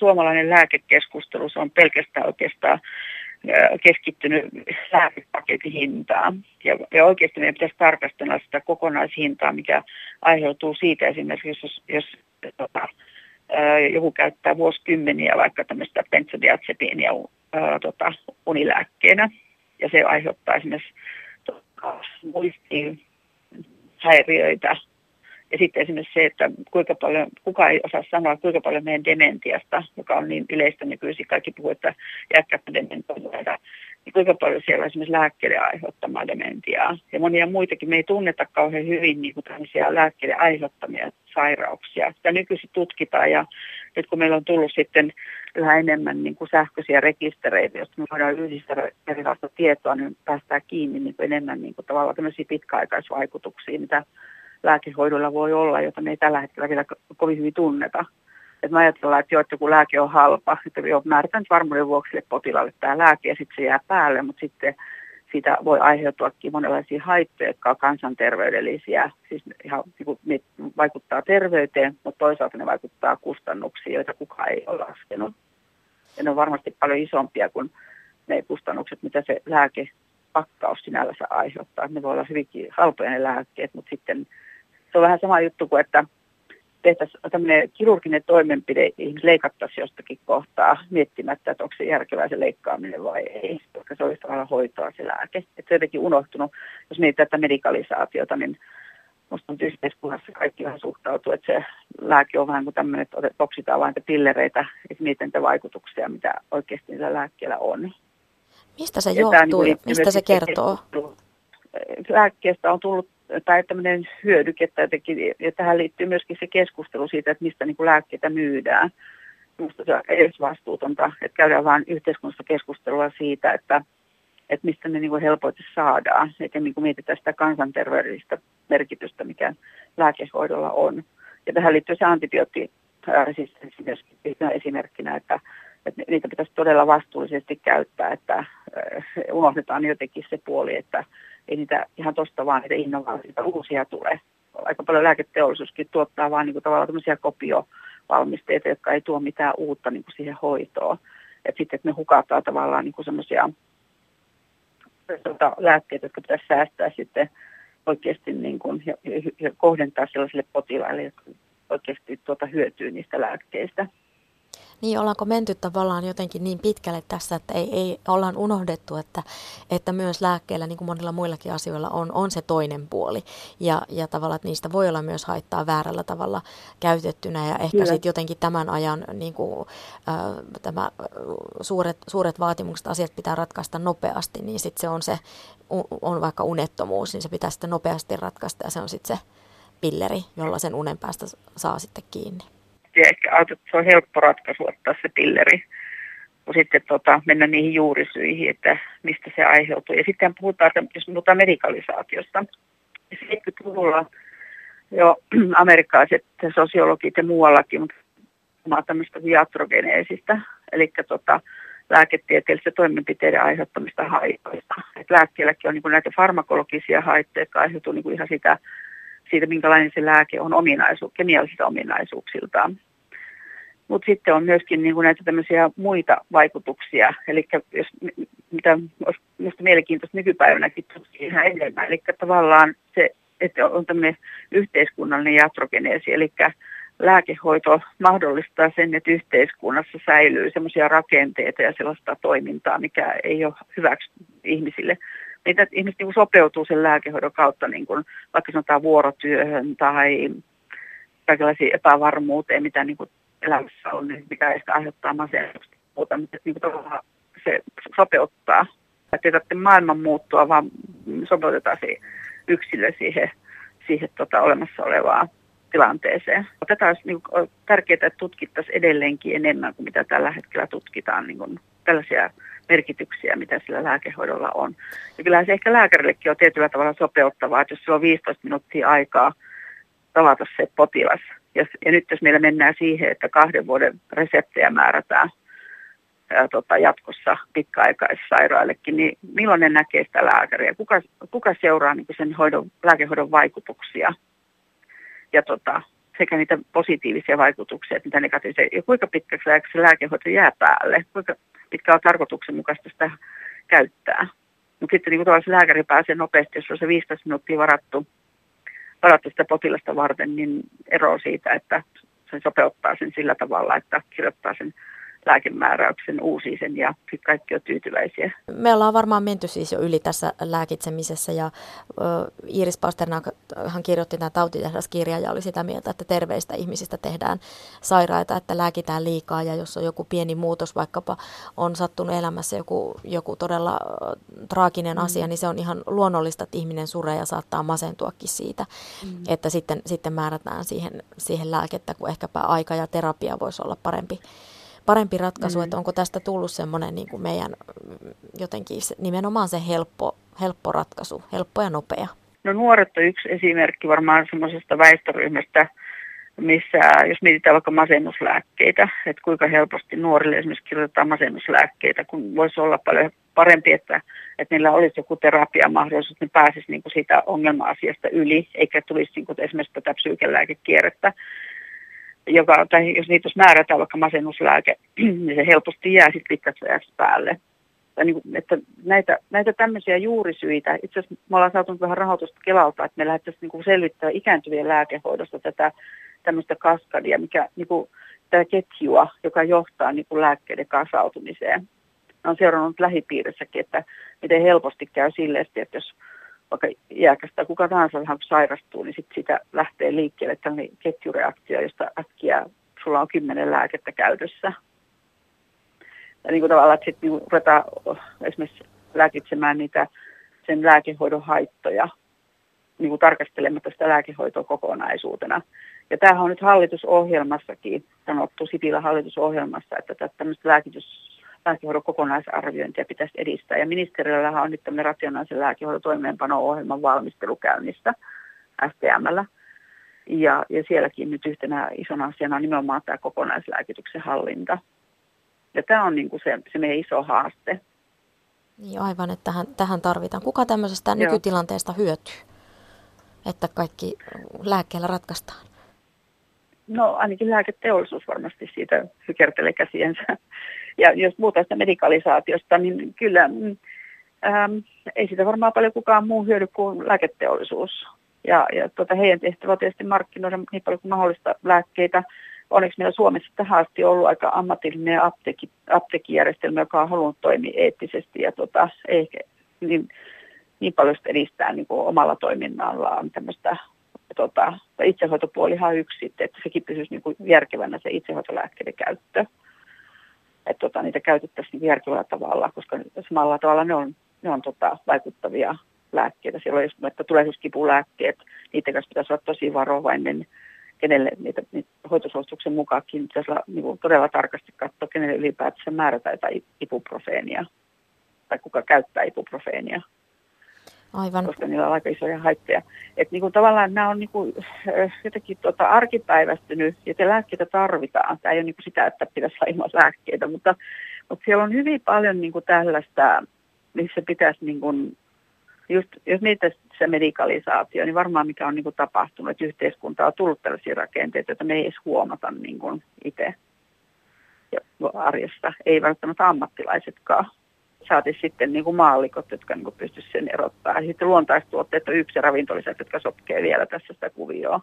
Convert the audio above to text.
suomalainen lääkekeskustelu, se on pelkästään oikeastaan keskittynyt lääkepaketin hintaan. Ja, ja oikeasti meidän pitäisi tarkastella sitä kokonaishintaa, mikä aiheutuu siitä esimerkiksi, jos, jos tota, joku käyttää vuosikymmeniä vaikka tämmöistä benzodiazepiinia tota, unilääkkeenä, ja se aiheuttaa esimerkiksi tota, muistiin häiriöitä. Ja sitten esimerkiksi se, että kuinka paljon, kuka ei osaa sanoa, kuinka paljon meidän dementiasta, joka on niin yleistä nykyisin, kaikki puhuu, että jätkäpä dementoida, niin kuinka paljon siellä on esimerkiksi lääkkeiden aiheuttamaa dementiaa. Ja monia muitakin, me ei tunneta kauhean hyvin niin kuin tämmöisiä lääkkeiden aiheuttamia sairauksia. Sitä nykyisin tutkitaan ja nyt kun meillä on tullut sitten yhä enemmän niin kuin sähköisiä rekistereitä, joista me voidaan yhdistää erilaista tietoa, niin päästään kiinni niin kuin enemmän niin kuin tavallaan tämmöisiä pitkäaikaisvaikutuksia, mitä lääkehoidolla voi olla, jota me ei tällä hetkellä vielä kovin hyvin tunneta. Et mä ajatellaan, että jo, että joku lääke on halpa, että jo määritän varmuuden vuoksi potilaalle tämä lääke ja sitten se jää päälle, mutta sitten siitä voi aiheutuakin monenlaisia haittoja, jotka on kansanterveydellisiä, siis ihan niin vaikuttaa terveyteen, mutta toisaalta ne vaikuttaa kustannuksiin, joita kukaan ei ole laskenut. Ja ne on varmasti paljon isompia kuin ne kustannukset, mitä se lääkepakkaus sinällänsä aiheuttaa. Ne voi olla hyvinkin halpoja ne lääkkeet, mutta sitten se on vähän sama juttu kuin, että tehtäisiin tämmöinen kirurginen toimenpide, ihmiset leikattaisiin jostakin kohtaa miettimättä, että onko se järkevää se leikkaaminen vai ei, koska se olisi tavallaan hoitoa se lääke. Että se on jotenkin unohtunut, jos mietitään tätä medikalisaatiota, niin minusta on yhteiskunnassa kaikki vähän suhtautuu, että se lääke on vähän kuin tämmöinen, että oksitaan vain pillereitä, että miten niitä vaikutuksia, mitä oikeasti niillä lääkkeellä on. Mistä se johtuu niin mistä se kertoo? Lääkkeestä on tullut tai tämmöinen hyödyke jotenkin, ja tähän liittyy myöskin se keskustelu siitä, että mistä niin kuin lääkkeitä myydään. Minusta se on edes vastuutonta, että käydään vain yhteiskunnassa keskustelua siitä, että, että mistä ne niin kuin saadaan, eikä niin kuin mietitään sitä kansanterveydellistä merkitystä, mikä lääkehoidolla on. Ja tähän liittyy se antibioottiresistenssi myöskin esimerkkinä, että, että niitä pitäisi todella vastuullisesti käyttää, että unohdetaan jotenkin se puoli, että ei niitä ihan tuosta vaan niitä innovaatioita uusia tule. Aika paljon lääketeollisuuskin tuottaa vaan niin kuin tavallaan tämmöisiä kopiovalmisteita, jotka ei tuo mitään uutta niin kuin siihen hoitoon. Et sitten että me hukataan tavallaan niin semmoisia tuota, lääkkeitä, jotka pitäisi säästää sitten oikeasti niin kuin, ja, ja kohdentaa sellaisille potilaille, jotka oikeasti tuota, hyötyy niistä lääkkeistä. Niin, ollaanko menty tavallaan jotenkin niin pitkälle tässä, että ei, ei ollaan unohdettu, että, että myös lääkkeellä, niin kuin monilla muillakin asioilla, on, on se toinen puoli. Ja, ja tavallaan, että niistä voi olla myös haittaa väärällä tavalla käytettynä. Ja ehkä sitten jotenkin tämän ajan niin kuin, äh, tämä suuret, suuret vaatimukset, asiat pitää ratkaista nopeasti, niin sitten se on se, on vaikka unettomuus, niin se pitää sitten nopeasti ratkaista ja se on sitten se pilleri, jolla sen unen päästä saa sitten kiinni ja ehkä että se on helppo ratkaisu ottaa se pilleri, kun sitten tota, mennä niihin juurisyihin, että mistä se aiheutuu. Ja sitten puhutaan, että jos puhutaan medikalisaatiosta, 70-luvulla jo amerikkalaiset sosiologit ja muuallakin, mutta tämmöistä diatrogeneesistä, eli tota, lääketieteellisten toimenpiteiden aiheuttamista haitoista. Et lääkkeelläkin on niin näitä farmakologisia haitteita, jotka aiheutuu niin ihan sitä siitä, minkälainen se lääke on ominaisuus, kemiallisilta ominaisuuksiltaan. Mutta sitten on myöskin niin kuin näitä tämmöisiä muita vaikutuksia, eli jos, mitä olisi minusta mielenkiintoista nykypäivänäkin tutkia ihan enemmän, eli tavallaan se, että on tämmöinen yhteiskunnallinen jatrogeneesi, eli lääkehoito mahdollistaa sen, että yhteiskunnassa säilyy sellaisia rakenteita ja sellaista toimintaa, mikä ei ole hyväksi ihmisille. Niitä ihmiset niin sopeutuu sen lääkehoidon kautta niin kuin, vaikka sanotaan vuorotyöhön tai kaikenlaisiin epävarmuuteen, mitä niin kuin elämässä on, niin mikä ehkä aiheuttaa masennusta mutta niin se sopeuttaa. Että ei tarvitse maailman muuttua, vaan sopeutetaan se yksilö siihen, siihen tota, olemassa olevaan tilanteeseen. Tätä olisi niin kuin, tärkeää, että tutkittaisiin edelleenkin enemmän kuin mitä tällä hetkellä tutkitaan niin kuin, tällaisia merkityksiä, mitä sillä lääkehoidolla on. Ja kyllähän se ehkä lääkärillekin on tietyllä tavalla sopeuttavaa, että jos sillä on 15 minuuttia aikaa tavata se potilas, ja, ja nyt jos meillä mennään siihen, että kahden vuoden reseptejä määrätään ää, tota, jatkossa pitkäaikaissairaillekin, niin milloin ne näkee sitä lääkäriä? Kuka, kuka seuraa niin sen hoidon, lääkehoidon vaikutuksia? Ja tota, sekä niitä positiivisia vaikutuksia että mitä negatiivisia, ja kuinka pitkäksi se lääkehoito jää päälle, kuinka pitkä on tarkoituksenmukaista sitä käyttää. Mutta sitten niin kuin lääkäri pääsee nopeasti, jos on se 15 minuuttia varattu, varattu sitä potilasta varten, niin ero siitä, että se sopeuttaa sen sillä tavalla, että kirjoittaa sen lääkemääräyksen, uusii sen ja sitten kaikki on tyytyväisiä. Me ollaan varmaan menty siis jo yli tässä lääkitsemisessä ja ö, Iiris Pasternak, hän kirjoitti tämän tautitehdaskirja ja oli sitä mieltä, että terveistä ihmisistä tehdään sairaita, että lääkitään liikaa ja jos on joku pieni muutos, vaikkapa on sattunut elämässä joku, joku todella traaginen mm. asia, niin se on ihan luonnollista, että ihminen suree ja saattaa masentuakin siitä, mm. että sitten, sitten määrätään siihen, siihen lääkettä, kun ehkäpä aika ja terapia voisi olla parempi parempi ratkaisu, mm. että onko tästä tullut semmoinen niin kuin meidän jotenkin nimenomaan se helppo, helppo ratkaisu, helppo ja nopea? No nuoret on yksi esimerkki varmaan semmoisesta väestöryhmästä, missä jos mietitään vaikka masennuslääkkeitä, että kuinka helposti nuorille esimerkiksi kirjoitetaan masennuslääkkeitä, kun voisi olla paljon parempi, että, että niillä olisi joku terapiamahdollisuus, että ne pääsisi niin kuin siitä ongelma-asiasta yli, eikä tulisi niin kuin esimerkiksi tätä psyykelääkekierrettä joka, tai jos niitä määrätään vaikka masennuslääke, niin se helposti jää sitten pitkäksi ajaksi päälle. Tai niin kuin, että näitä, näitä tämmöisiä juurisyitä, itse asiassa me ollaan saatu vähän rahoitusta Kelalta, että me lähdettäisiin niin selvittämään ikääntyvien lääkehoidosta tätä tämmöistä kaskadia, mikä niin kuin, tämä ketjua, joka johtaa niin kuin lääkkeiden kasautumiseen. on seurannut lähipiirissäkin, että miten helposti käy silleen, että jos vaikka iäkästä kuka tahansa vähän sairastuu, niin sitten sitä lähtee liikkeelle tällainen ketjureaktio, on kymmenen lääkettä käytössä. Ja niin kuin tavallaan, että sitten niin ruvetaan esimerkiksi lääkitsemään niitä sen lääkehoidon haittoja, niin kuin tarkastelematta sitä lääkehoitoa kokonaisuutena. Ja tämähän on nyt hallitusohjelmassakin sanottu, Sipilän hallitusohjelmassa, että tämmöistä lääkitys lääkehoidon kokonaisarviointia pitäisi edistää. Ja ministeriöllähän on nyt tämmöinen rationaalisen lääkehoidon toimeenpano-ohjelman valmistelu käynnissä STMllä. Ja, ja sielläkin nyt yhtenä isona asiana on nimenomaan tämä kokonaislääkityksen hallinta. Ja tämä on niin kuin se, se meidän iso haaste. Niin aivan, että tähän, tähän tarvitaan. Kuka tämmöisestä Joo. nykytilanteesta hyötyy, että kaikki lääkkeellä ratkaistaan? No ainakin lääketeollisuus varmasti siitä hykertelee käsiensä. Ja jos puhutaan sitä medikalisaatiosta, niin kyllä ähm, ei sitä varmaan paljon kukaan muu hyödy kuin lääketeollisuus. Ja, ja tuota, heidän tehtävä on tietysti markkinoida niin paljon kuin mahdollista lääkkeitä. Onneksi meillä Suomessa tähän asti ollut aika ammatillinen apteekki, apteekkijärjestelmä, joka on halunnut toimia eettisesti ja tuota, ei niin, niin paljon edistää niin kuin omalla toiminnallaan tämmöistä tota, itsehoitopuolihan yksi että sekin pysyisi niin kuin järkevänä se itsehoitolääkkeiden käyttö että tota, niitä käytettäisiin järkevällä tavalla, koska samalla tavalla ne on, ne on tota, vaikuttavia lääkkeitä. Siellä on että tulee siis kipulääkkeet, niiden kanssa pitäisi olla tosi varovainen, kenelle niitä, niitä hoitosuosituksen mukaankin pitäisi olla niin todella tarkasti katsoa, kenelle ylipäätänsä määrätä jotain ibuprofeenia tai kuka käyttää ibuprofeenia. Aivan. koska niillä on aika isoja haitteja. Että niin kuin tavallaan nämä on niin kuin, jotenkin tota arkipäivästynyt ja te lääkkeitä tarvitaan. Tämä ei ole niin kuin sitä, että pitäisi olla ilman lääkkeitä, mutta, mutta siellä on hyvin paljon niin kuin tällaista, missä pitäisi niin kuin, just, jos niitä se medikalisaatio, niin varmaan mikä on niin kuin tapahtunut, että yhteiskunta on tullut tällaisia rakenteita, joita me ei edes huomata niin kuin itse arjessa, ei välttämättä ammattilaisetkaan saati sitten niin kuin maallikot, jotka niin pystyisivät sen erottaa. Sitten luontaistuotteet on yksi ja ravintolisät, jotka sotkee vielä tässä sitä kuvioa.